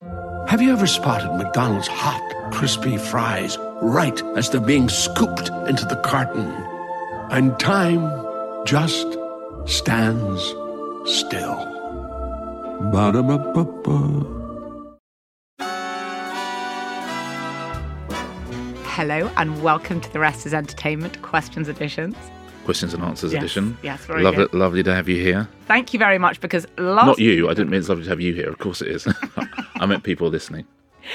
Have you ever spotted McDonald's hot, crispy fries right as they're being scooped into the carton? And time just stands still. Ba-da-ba-ba-ba. Hello and welcome to the Rest is Entertainment Questions Editions. Questions and Answers Yes, edition. yes, very lovely, good. lovely to have you here. Thank you very much because last Not you. I didn't mean it's lovely to have you here. Of course it is. I meant people listening.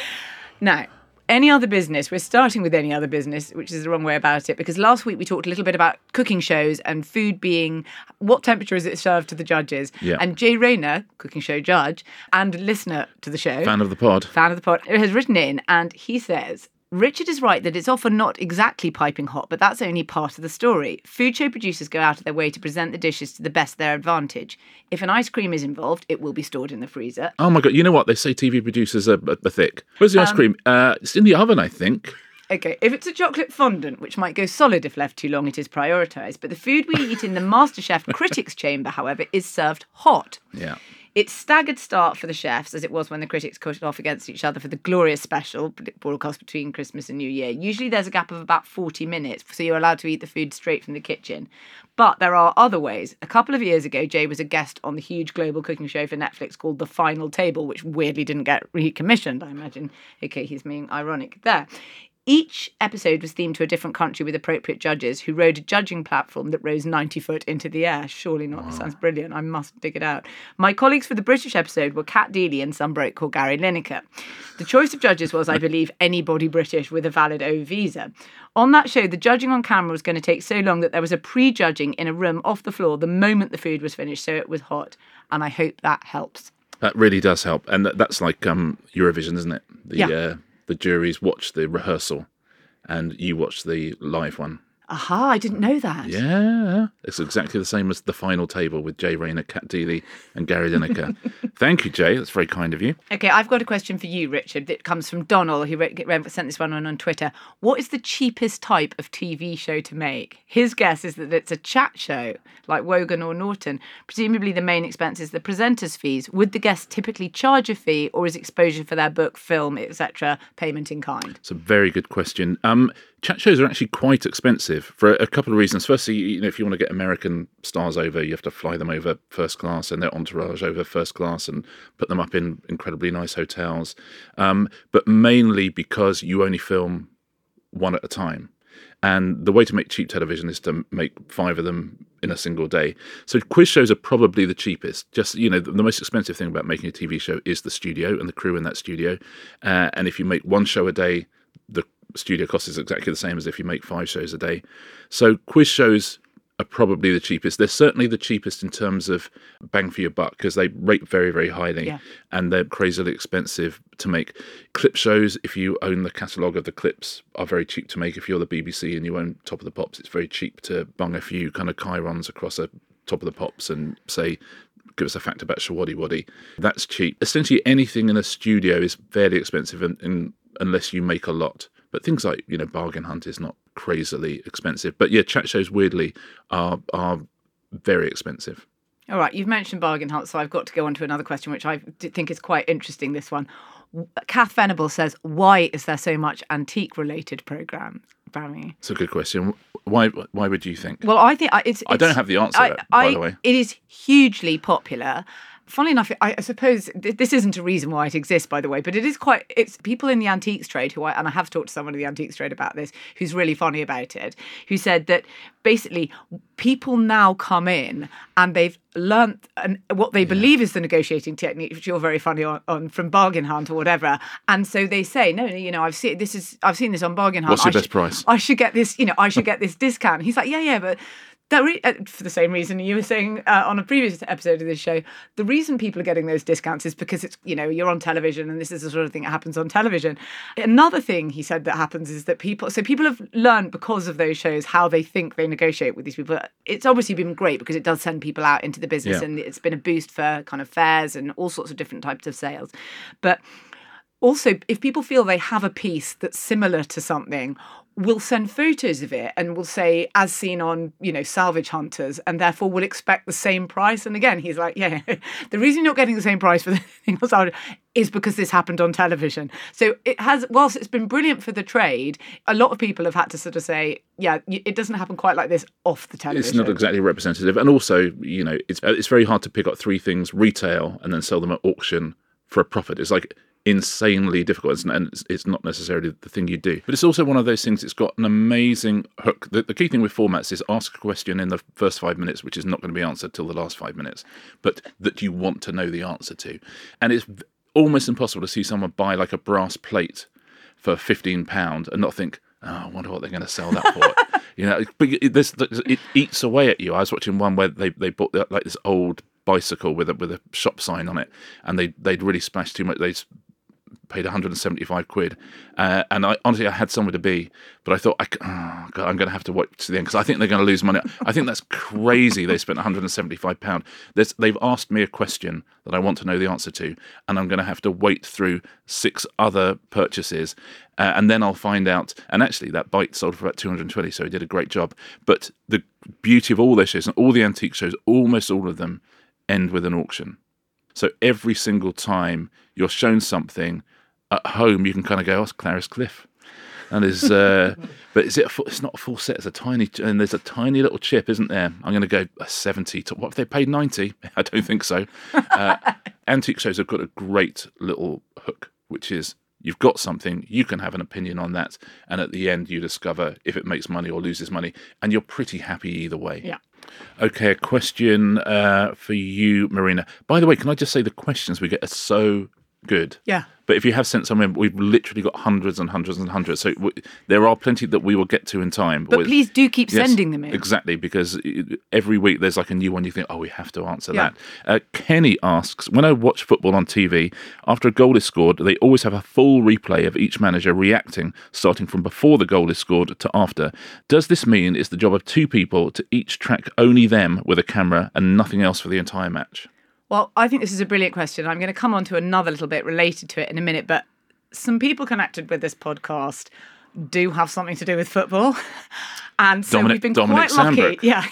Now, any other business, we're starting with any other business, which is the wrong way about it, because last week we talked a little bit about cooking shows and food being what temperature is it served to the judges. Yeah. And Jay Rayner, cooking show judge and listener to the show, Fan of the pod. fan of the pod, has written in and he says, Richard is right that it's often not exactly piping hot, but that's only part of the story. Food show producers go out of their way to present the dishes to the best of their advantage. If an ice cream is involved, it will be stored in the freezer. Oh my god! You know what they say? TV producers are, are thick. Where's the Um, ice cream? Uh, it's in the oven, I think. Okay, if it's a chocolate fondant, which might go solid if left too long, it is prioritised. But the food we eat in the MasterChef critics chamber, however, is served hot. Yeah. It's staggered start for the chefs, as it was when the critics cut it off against each other for the glorious special broadcast between Christmas and New Year. Usually there's a gap of about 40 minutes, so you're allowed to eat the food straight from the kitchen. But there are other ways. A couple of years ago, Jay was a guest on the huge global cooking show for Netflix called The Final Table, which weirdly didn't get recommissioned, I imagine. Okay, he's being ironic there. Each episode was themed to a different country with appropriate judges who rode a judging platform that rose 90 foot into the air. Surely not. That sounds brilliant. I must dig it out. My colleagues for the British episode were Cat Deeley and some bloke called Gary Lineker. The choice of judges was, I believe, anybody British with a valid O visa. On that show, the judging on camera was going to take so long that there was a pre judging in a room off the floor the moment the food was finished, so it was hot. And I hope that helps. That really does help, and that's like um, Eurovision, isn't it? The Yeah. uh, the juries watch the rehearsal, and you watch the live one. Aha, I didn't know that. Yeah, it's exactly the same as the final table with Jay Rayner, Cat Deeley, and Gary Lineker. Thank you, Jay. That's very kind of you. Okay, I've got a question for you, Richard. That comes from Donald. Wrote, sent this one on on Twitter. What is the cheapest type of TV show to make? His guess is that it's a chat show like Wogan or Norton. Presumably, the main expense is the presenter's fees. Would the guests typically charge a fee, or is exposure for their book, film, etc., payment in kind? It's a very good question. Um, chat shows are actually quite expensive for a couple of reasons. Firstly, you know, if you want to get American stars over, you have to fly them over first class and their entourage over first class and put them up in incredibly nice hotels. Um, but mainly because you only film one at a time. And the way to make cheap television is to make five of them in a single day. So quiz shows are probably the cheapest. Just you know, the, the most expensive thing about making a TV show is the studio and the crew in that studio. Uh, and if you make one show a day, studio cost is exactly the same as if you make five shows a day. So quiz shows are probably the cheapest. They're certainly the cheapest in terms of bang for your buck because they rate very, very highly Yeah. and they're crazily expensive to make. Clip shows, if you own the catalogue of the clips, are very cheap to make. If you're the BBC and you own Top of the Pops, it's very cheap to bung a few kind of chyrons across a Top of the Pops and say, give us a fact about Showaddywaddy. That's cheap. Essentially, anything in a studio is fairly expensive in, in, unless you make a lot. But things like, you know, Bargain Hunt is not crazily expensive. But yeah, chat shows weirdly are are very expensive. All right, you've mentioned Bargain Hunt, so I've got to go on to another question, which I think is quite interesting. This one, Kath Venable says, "Why is there so much antique-related program programming?" It's a good question. Why why would you think? Well, I think I- it's. I don't have the answer, I, by the way. it is hugely popular, Funnily enough, I, I suppose th- this isn't a reason why it exists, by the way, but it is quite. It's people in the antiques trade who I and I have talked to someone in the antiques trade about this, who's really funny about it, who said that basically people now come in and they've learnt and what they believe is the negotiating technique, which you're very funny on, on from Bargain Hunt or whatever, and so they say, no, no, you know, I've seen this is I've seen this on Bargain Hunt. What's your I best should- price? I should get this, you know, I should get this discount. He's like, yeah, yeah, but that re- uh, for the same reason you were saying uh, on a previous episode of this show, the reason people are getting those discounts is because it's, you know, you're on television and this is the sort of thing that happens on television. Another thing he said that happens is that people, so people have learned because of those shows how they think they negotiate with these people. It's obviously been great because it does send people out into the business Yeah. and it's been a boost for kind of fairs and all sorts of different types of sales. But also if people feel they have a piece that's similar to something we'll send photos of it and we'll say as seen on you know salvage hunters and therefore we'll expect the same price. And again he's like yeah the reason you're not getting the same price for the thing on salvage is because this happened on television. So it has whilst it's been brilliant for the trade a lot of people have had to sort of say yeah it doesn't happen quite like this off the television It's not exactly representative, and also, you know, it's uh, it's very hard to pick up three things retail and then sell them at auction for a profit. It's like insanely difficult, and it's, it's not necessarily the thing you do. But it's also one of those things. It's got an amazing hook. The, the key thing with formats is ask a question in the first five minutes, which is not going to be answered till the last five minutes, but that you want to know the answer to, and it's almost impossible to see someone buy like a brass plate for fifteen pound and not think, oh, I wonder what they're going to sell that for. you know, but it, this, it eats away at you. I was watching one where they they bought like this old bicycle with a with a shop sign on it, and they they'd really splashed too much. They paid 175 quid, uh, and I honestly I had somewhere to be, but I thought I, oh God, I'm going to have to watch to the end because I think they're going to lose money. I think that's crazy. They spent 175 pound. They've asked me a question that I want to know the answer to, and I'm going to have to wait through six other purchases, uh, and then I'll find out. And actually, that bite sold for about 220, so he did a great job. But the beauty of all their shows and all the antique shows, almost all of them, end with an auction. So every single time you're shown something at home, you can kind of go, "Oh, it's Clarice Cliff," and is, uh, but is it? A full, it's not a full set. It's a tiny, and there's a tiny little chip, isn't there? I'm going to go a seventy. To what if they paid ninety? I don't think so. Uh, antique shows have got a great little hook, which is you've got something, you can have an opinion on that, and at the end you discover if it makes money or loses money, and you're pretty happy either way. Yeah. Okay, a question uh, for you, Marina. By the way, can I just say the questions we get are so good. Yeah. But if you have sent some in, we've literally got hundreds and hundreds and hundreds. So w- there are plenty that we will get to in time. But with- please do keep Yes, sending them in. Exactly, because every week there's like a new one. You think, oh, we have to answer Yeah. that. Uh, Kenny asks, when I watch football on TV, after a goal is scored, they always have a full replay of each manager reacting, starting from before the goal is scored to after. Does this mean it's the job of two people to each track only them with a camera and nothing else for the entire match? Well, I think this is a brilliant question. I'm going to come on to another little bit related to it in a minute, but some people connected with this podcast do have something to do with football. And so Dominic- we've been Dominic quite lucky. Sandbrook. Yeah.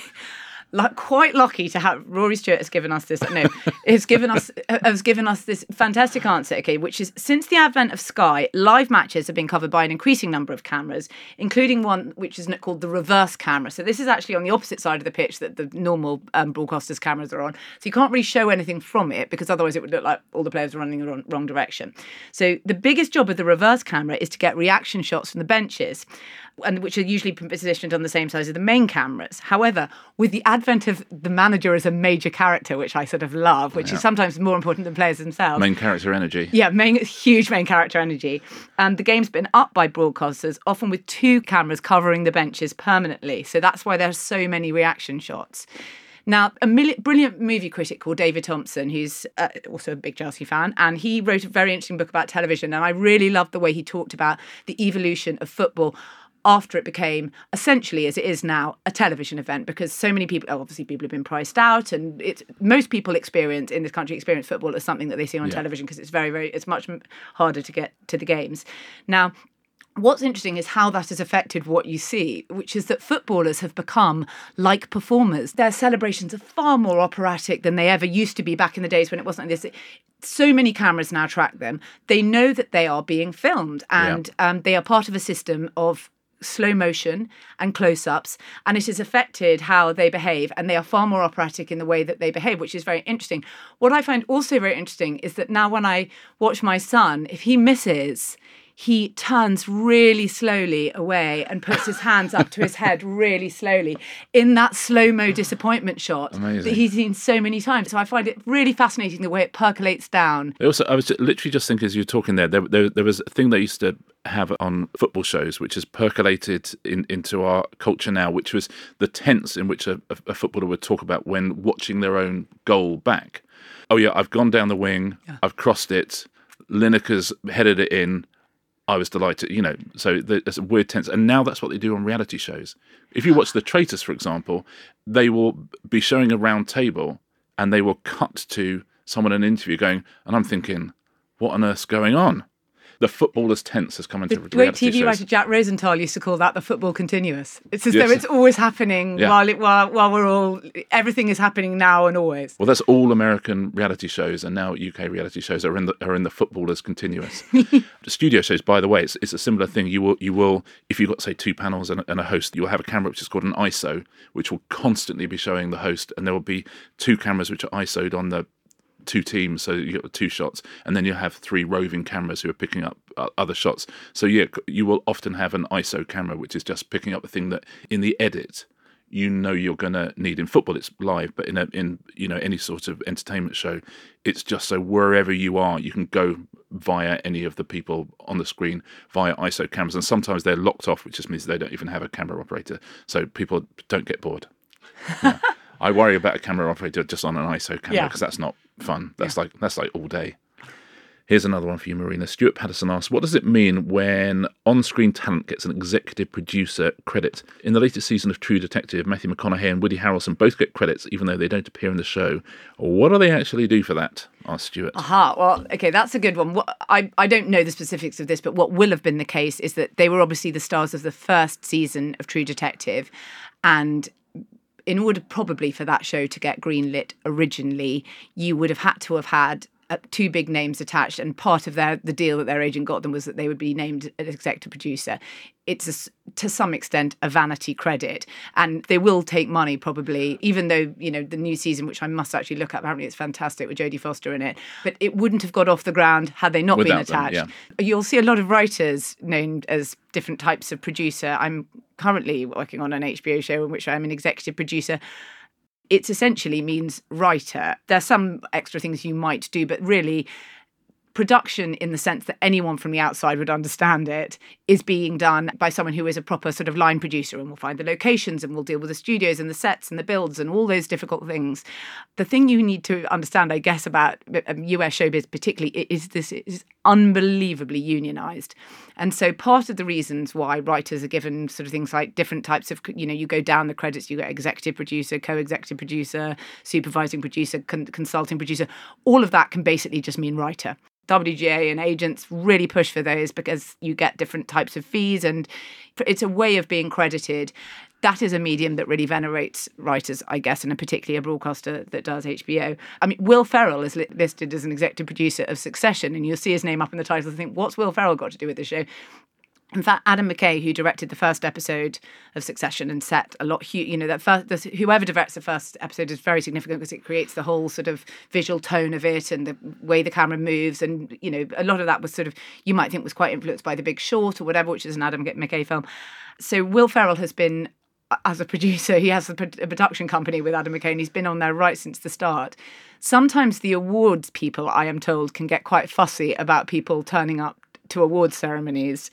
Like quite lucky to have Rory Stewart has given us this no has given us has given us this fantastic answer okay which is since the advent of Sky live matches have been covered by an increasing number of cameras including one which is called the reverse camera. So this is actually on the opposite side of the pitch that the normal um, broadcasters cameras are on. So you can't really show anything from it because otherwise it would look like all the players are running in the wrong, wrong direction. So the biggest job of the reverse camera is to get reaction shots from the benches and which are usually positioned on the same side as the main cameras. However, with the advent of the manager as a major character, which I sort of love, which is sometimes more important than players themselves. Main character energy. yeah, main huge main character energy. And the game's been up by broadcasters, often with two cameras covering the benches permanently. So that's why there's so many reaction shots. Now, a brilliant movie critic called David Thomson, who's uh, also a big Chelsea fan, and he wrote a very interesting book about television. And I really loved the way he talked about the evolution of football after it became essentially as it is now a television event because so many people obviously people have been priced out and it's most people experience in this country experience football as something that they see on television because it's very very it's much harder to get to the games now What's interesting is how that has affected what you see, which is that footballers have become like performers. Their celebrations are far more operatic than they ever used to be back in the days when it wasn't like this. So many cameras now track them. They know that they are being filmed and um, they are part of a system of slow motion and close ups, and it has affected how they behave. And they are far more operatic in the way that they behave, which is very interesting. What I find also very interesting is that now when I watch my son, if he misses, he turns really slowly away and puts his hands up to his head really slowly in that slow mo disappointment shot Amazing. that he's seen so many times. So I find it really fascinating the way it percolates down. I Also, I was literally just thinking as you were talking there, there, there, there was a thing they used to have on football shows, which has percolated in, into our culture now, which was the tense in which a, a, a footballer would talk about when watching their own goal back. Oh yeah, I've gone down the wing, I've crossed it, Lineker's headed it in. I was delighted, you know. So there's a weird tense, and now that's what they do on reality shows. If you watch The Traitors, for example, they will be showing a round table, and they will cut to someone in an interview going, and I'm thinking, what on earth's going on? The footballer's tense has come into The great TV shows. writer Jack Rosenthal used to call that the football continuous. It's as Yes. though it's always happening Yeah. while it while while we're all everything is happening now and always. Well, that's all American reality shows, and now UK reality shows are in the are in the footballers continuous. The Studio shows, by the way, it's, it's a similar thing. You will you will if you've got say two panels and, a- and a host, you'll have a camera which is called an ISO, which will constantly be showing the host, and there will be two cameras which are ISO'd on the two teams, so you get two shots, and then you have three roving cameras who are picking up uh, other shots. So yeah, you will often have an ISO camera which is just picking up the thing that in the edit you know you're going to need in football it's live but in a, in you know any sort of entertainment show it's just so wherever you are you can go via any of the people on the screen via ISO cameras and sometimes they're locked off which just means they don't even have a camera operator so people don't get bored Yeah. I worry about a camera operator just on an ISO camera Yeah. because that's not fun that's like that's like all day Here's another one for you, Marina. Stuart Patterson asks, What does it mean when on screen talent gets an executive producer credit? In the latest season of True Detective, Matthew McConaughey and Woody Harrelson both get credits, even though they don't appear in the show. What do they actually do for that? asked Stuart. Aha, well, okay, that's a good one. What, I, I don't know the specifics of this, but what will have been the case is that they were obviously the stars of the first season of True Detective. And in order probably for that show to get greenlit originally, you would have had to have had uh, two big names attached, and part of their the deal that their agent got them was that they would be named an executive producer. It's a to some extent a vanity credit, and they will take money probably, even though you know the new season, which I must actually look at. Apparently, it's fantastic with Jodie Foster in it, but it wouldn't have got off the ground had they not been Without them, attached. You'll see a lot of writers known as different types of producer. I'm currently working on an HBO show in which I'm an executive producer. It essentially means writer. There's some extra things you might do, but really, production in the sense that anyone from the outside would understand it is being done by someone who is a proper sort of line producer and will find the locations and will deal with the studios and the sets and the builds and all those difficult things. The thing you need to understand, I guess, about um, US showbiz particularly is this is unbelievably unionized. And so part of the reasons why writers are given sort of things like different types of, you know, you go down the credits, you get executive producer, co-executive producer, supervising producer, con- consulting producer, all of that can basically just mean writer. WGA and agents really push for those because you get different types of fees and it's a way of being credited. That is a medium that really venerates writers, I guess, and particularly a broadcaster that does HBO. I mean, Will Ferrell is listed as an executive producer of Succession, and you'll see his name up in the title and think, what's Will Ferrell got to do with the show? In fact, Adam McKay, who directed the first episode of Succession and set a lot, you know, that first, whoever directs the first episode is very significant because it creates the whole sort of visual tone of it and the way the camera moves. And, you know, a lot of that was sort of, you might think was quite influenced by The Big Short or whatever, which is an Adam McKay film. So Will Ferrell has been, as a producer, he has a, production company with Adam McKay and he's been on there right since the start. Sometimes the awards people, I am told, can get quite fussy about people turning up to awards ceremonies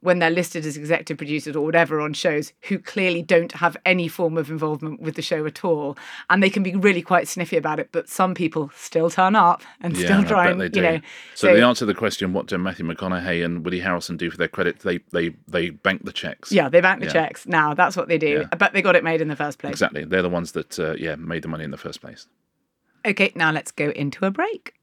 when they're listed as executive producers or whatever on shows who clearly don't have any form of involvement with the show at all. And they can be really quite sniffy about it, but some people still turn up and Yeah, still try and, you know. so, the answer to the question, what do Matthew McConaughey and Woody Harrelson do for their credit? They they they bank the checks. yeah, they bank the Yeah. checks now. That's what they do. Yeah. I bet they got it made in the first place. Exactly. They're the ones that uh, yeah made the money in the first place. Okay, now let's go into a break.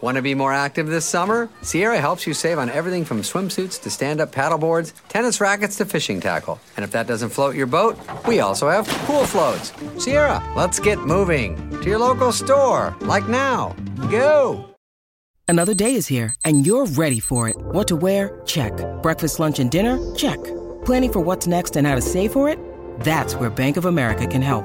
Want to be more active this summer? Sierra helps you save on everything from swimsuits to stand up paddleboards, tennis rackets to fishing tackle. And if that doesn't float your boat, we also have pool floats. Sierra, let's get moving to your local store, like now. Go! Another day is here, and you're ready for it. What to wear? Check. Breakfast, lunch, and dinner? Check. Planning for what's next and how to save for it? That's where Bank of America can help.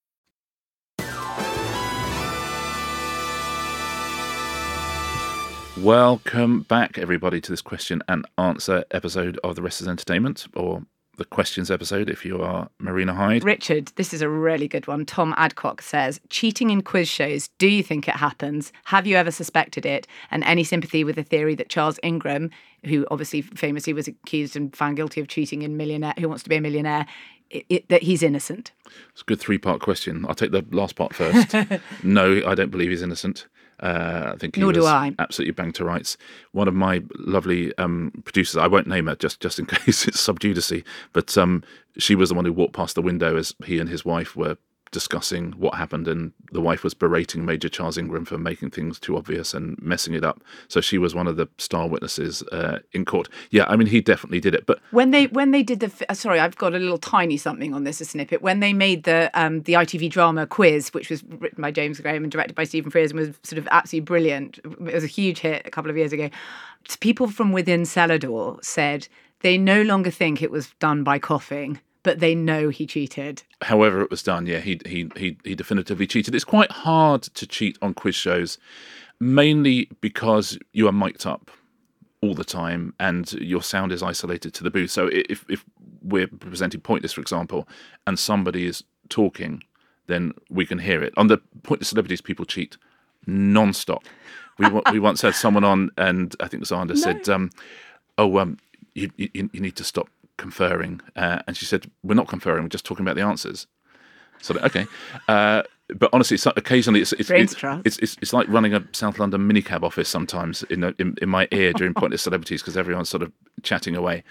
Welcome back, everybody, to this question and answer episode of The Rest is Entertainment, or the questions episode if you are Marina Hyde. Richard, this is a really good one. Tom Adcock says, cheating in quiz shows, do you think it happens? Have you ever suspected it? And any sympathy with the theory that Charles Ingram, who obviously famously was accused and found guilty of cheating in Millionaire, Who Wants to Be a Millionaire, it, it, that he's innocent? It's a good three part question. I'll take the last part first. no, I don't believe he's innocent. Uh, I think he Nor do I. absolutely banged to rights. One of my lovely um, producers, I won't name her just just in case it's sub judice, but um, she was the one who walked past the window as he and his wife were discussing what happened, and the wife was berating Major Charles Ingram for making things too obvious and messing it up. So she was one of the star witnesses uh, in court. Yeah, I mean he definitely did it, but When they when they did the uh, sorry, I've got a little tiny something on this a snippet. When they made the um, the ITV drama quiz, which was written by James Graham and directed by Stephen Frears, and was sort of absolutely brilliant. It was a huge hit a couple of years ago. People from within Celador said they no longer think it was done by coughing, but they know he cheated. however it was done, yeah, he he he he definitively cheated. It's quite hard to cheat on quiz shows, mainly because you are mic'd up all the time and your sound is isolated to the booth. So if if we're presenting Pointless, for example, and somebody is talking, then we can hear it. On the Pointless Celebrities, people cheat non-stop. We we once had someone on, and I think Xander said, um, "Oh, um, you, you you need to stop conferring," uh, and she said, "We're not conferring. We're just talking about the answers." So okay, uh, but honestly, it's, occasionally it's it's, it's, it's it's it's like running a South London minicab office sometimes in in, in my ear during Pointless Celebrities because everyone's sort of chatting away.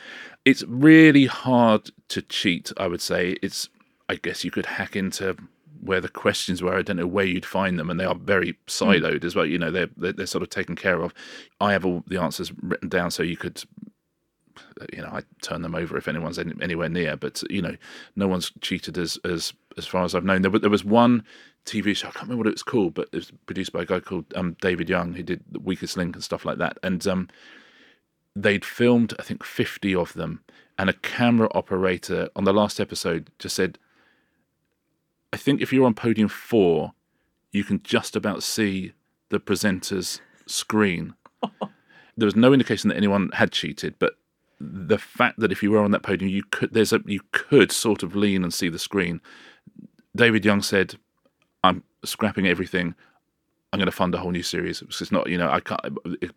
It's really hard to cheat. I would say it's. I guess you could hack into where the questions were. I don't know where you'd find them, and they are very siloed as well. You know, they're they're, they're sort of taken care of. I have all the answers written down, so you could you know, I turn them over if anyone's any, anywhere near. But you know, no one's cheated as as as far as I've known. There, there was one TV show I can't remember what it was called, but it was produced by a guy called um, David Young who did The Weakest Link and stuff like that. And um, they'd filmed I think fifty of them, and a camera operator on the last episode just said, "I think if you're on podium four, you can just about see the presenter's screen." there was no indication that anyone had cheated, but the fact that if you were on that podium, you could there's a you could sort of lean and see the screen. David Young said, "I'm scrapping everything. I'm going to fund a whole new series. It's not, you know, I can't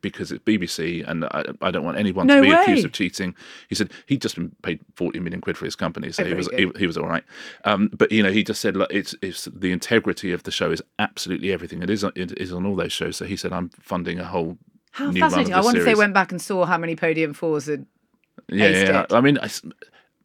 because it's BBC, and I, I don't want anyone No to be way. accused of cheating." He said he'd just been paid 40 million quid for his company, so Oh, he was he, he was all right. Um, but you know, he just said like, it's it's the integrity of the show is absolutely everything. It is it is on all those shows. So he said, "I'm funding a whole." How fascinating! I wonder if they went back and saw how many podium fours had. Yeah, yeah. I mean, I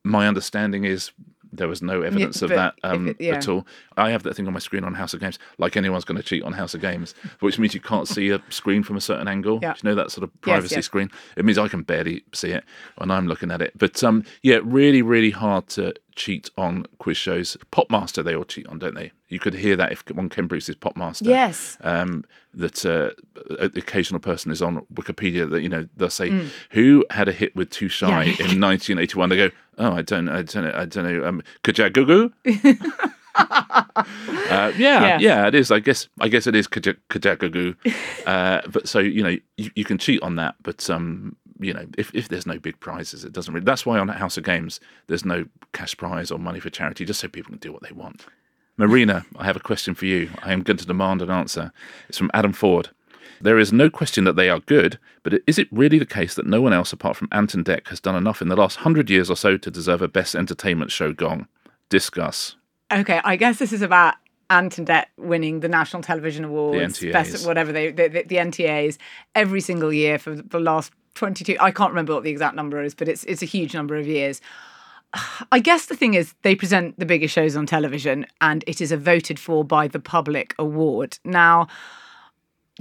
my understanding is there was no evidence of that um, it- yeah. at all. I have that thing on my screen on House of Games, like anyone's going to cheat on House of Games, which means you can't see a screen from a certain angle. Yeah. You know that sort of privacy yes. screen? It means I can barely see it when I'm looking at it. But um, yeah, really, really hard to cheat on quiz shows. Popmaster, they all cheat on, don't they? You could hear that if one Ken Bruce is Popmaster Yes. um, that uh, the occasional person is on Wikipedia that you know they'll say Mm. who had a hit with Too Shy Yeah. in 1981. They go, oh, I don't, I don't know, I don't know, um, Kajagoogoo. uh, yeah, Yeah. yeah, it is. I guess, I guess it is Kaja- Kajagoogoo. uh, but so you know, you, you can cheat on that, but um, you know, if, if there's no big prizes, it doesn't really. That's why on House of Games, there's no cash prize or money for charity, just so people can do what they want. Marina, I have a question for you. I am going to demand an answer. It's from Adam Ford. There is no question that they are good, but is it really the case that no one else apart from Ant and Dec has done enough in the last hundred years or so to deserve a best entertainment show gong? Discuss. Okay, I guess this is about Ant and Dec winning the National Television Awards, NTAs. best whatever they the, the, the NTAs every single year for the last 22 I can't remember what the exact number is, but it's it's a huge number of years. I guess the thing is they present the biggest shows on television and it is a voted for by the public award. Now,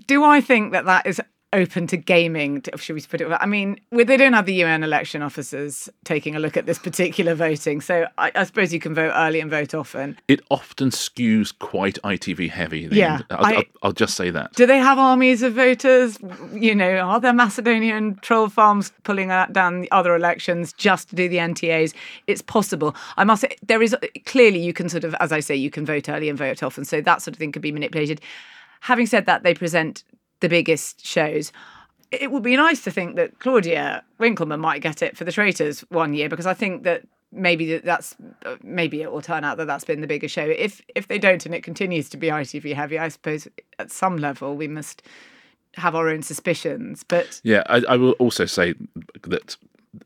do I think that that is open to gaming? Should we put it? I mean, they don't have the UN election officers taking a look at this particular voting, so I, I suppose you can vote early and vote often. It often skews quite ITV heavy. Yeah. I'll, I- I'll, I'll just say that. Do they have armies of voters? You know, are there Macedonian troll farms pulling down the other elections just to do the NTAs? It's possible. I must say, there is clearly you can sort of, as I say, you can vote early and vote often, so that sort of thing could be manipulated. Having said that, they present the biggest shows. It would be nice to think that Claudia Winkleman might get it for the Traitors one year because I think that maybe that's uh, maybe it will turn out that that's been the biggest show. If if they don't and it continues to be ITV heavy, I suppose at some level we must have our own suspicions. But Yeah, I, I will also say that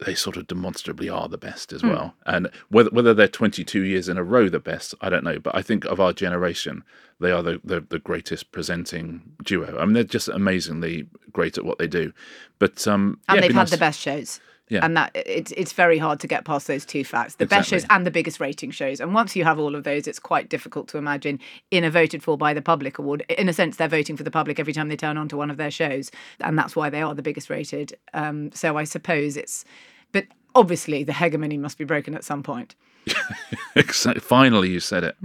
they sort of demonstrably are the best as Hmm. well. And whether whether they're 22 years in a row the best, I don't know. But I think of our generation, they are the, the, the greatest presenting duo. I mean, they're just amazingly great at what they do. But um, and yeah, they've had nice- the best shows. Yeah. And that it's it's very hard to get past those two facts. The best shows and the biggest rating shows. And once you have all of those, it's quite difficult to imagine in a voted for by the public award. In a sense, they're voting for the public every time they turn on to one of their shows. And that's why they are the biggest rated. Um, so I suppose it's but obviously the hegemony must be broken at some point. Exactly. Finally, you said it.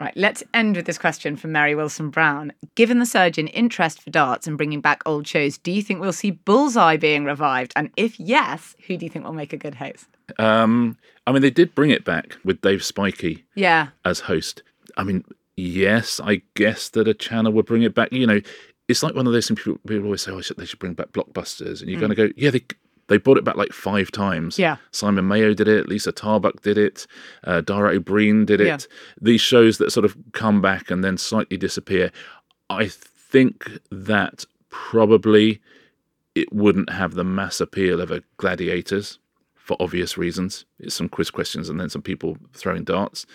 Right, let's end with this question from Mary Wilson Brown. Given the surge in interest for darts and bringing back old shows, do you think we'll see Bullseye being revived? And if yes, who do you think will make a good host? Um, I mean, they did bring it back with Dave Spikey Yeah, as host. I mean, yes, I guess that a channel would bring it back. You know, it's like one of those things people, people always say, oh, they should bring back blockbusters. And you're going to go, yeah, they they brought it back like five times. Yeah. Simon Mayo did it, Liza Tarbuck did it, uh, Dara Ó Briain did it. Yeah. These shows that sort of come back and then slightly disappear. I think that probably it wouldn't have the mass appeal of a Gladiators for obvious reasons. It's some quiz questions and then some people throwing darts.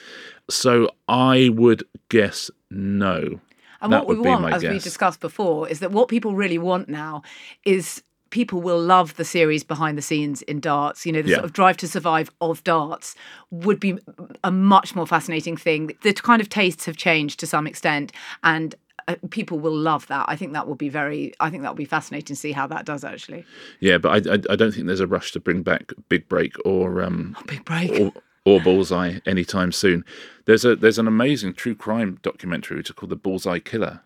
So I would guess no. And That what we want, as we discussed before, is that what people really want now is people will love the series behind the scenes in darts. You know, the Yeah. sort of drive to survive of darts would be a much more fascinating thing. The kind of tastes have changed to some extent, and uh, people will love that. I think that will be very. I think that will be fascinating to see how that does actually. Yeah, but I, I, I don't think there's a rush to bring back Big Break or um, Big break. or, or Bullseye anytime soon. There's a there's an amazing true crime documentary which is called The Bullseye Killer,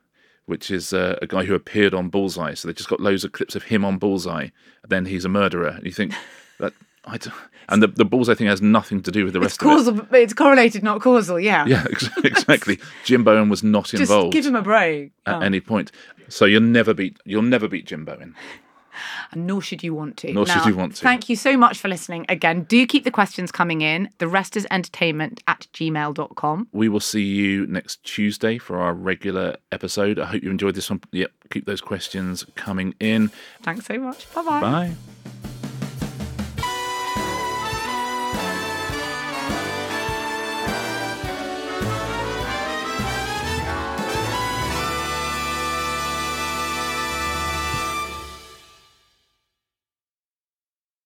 which is uh, a guy who appeared on Bullseye. So they just got loads of clips of him on Bullseye. Then he's a murderer. And you think that I don't, and the the Bullseye thing has nothing to do with the It's rest of it. causal. It's correlated, not causal. Yeah. Yeah, exactly. Jim Bowen was not Just involved Just give him a break. at Oh. any point. So you'll never beat you'll never beat Jim Bowen. And nor should you want to. Nor should you want to. Thank you so much for listening. Again, do keep the questions coming in. The rest is entertainment at gmail.com. We will see you next Tuesday for our regular episode. I hope you enjoyed this one. Yep, keep those questions coming in. Thanks so much. Bye-bye. Bye.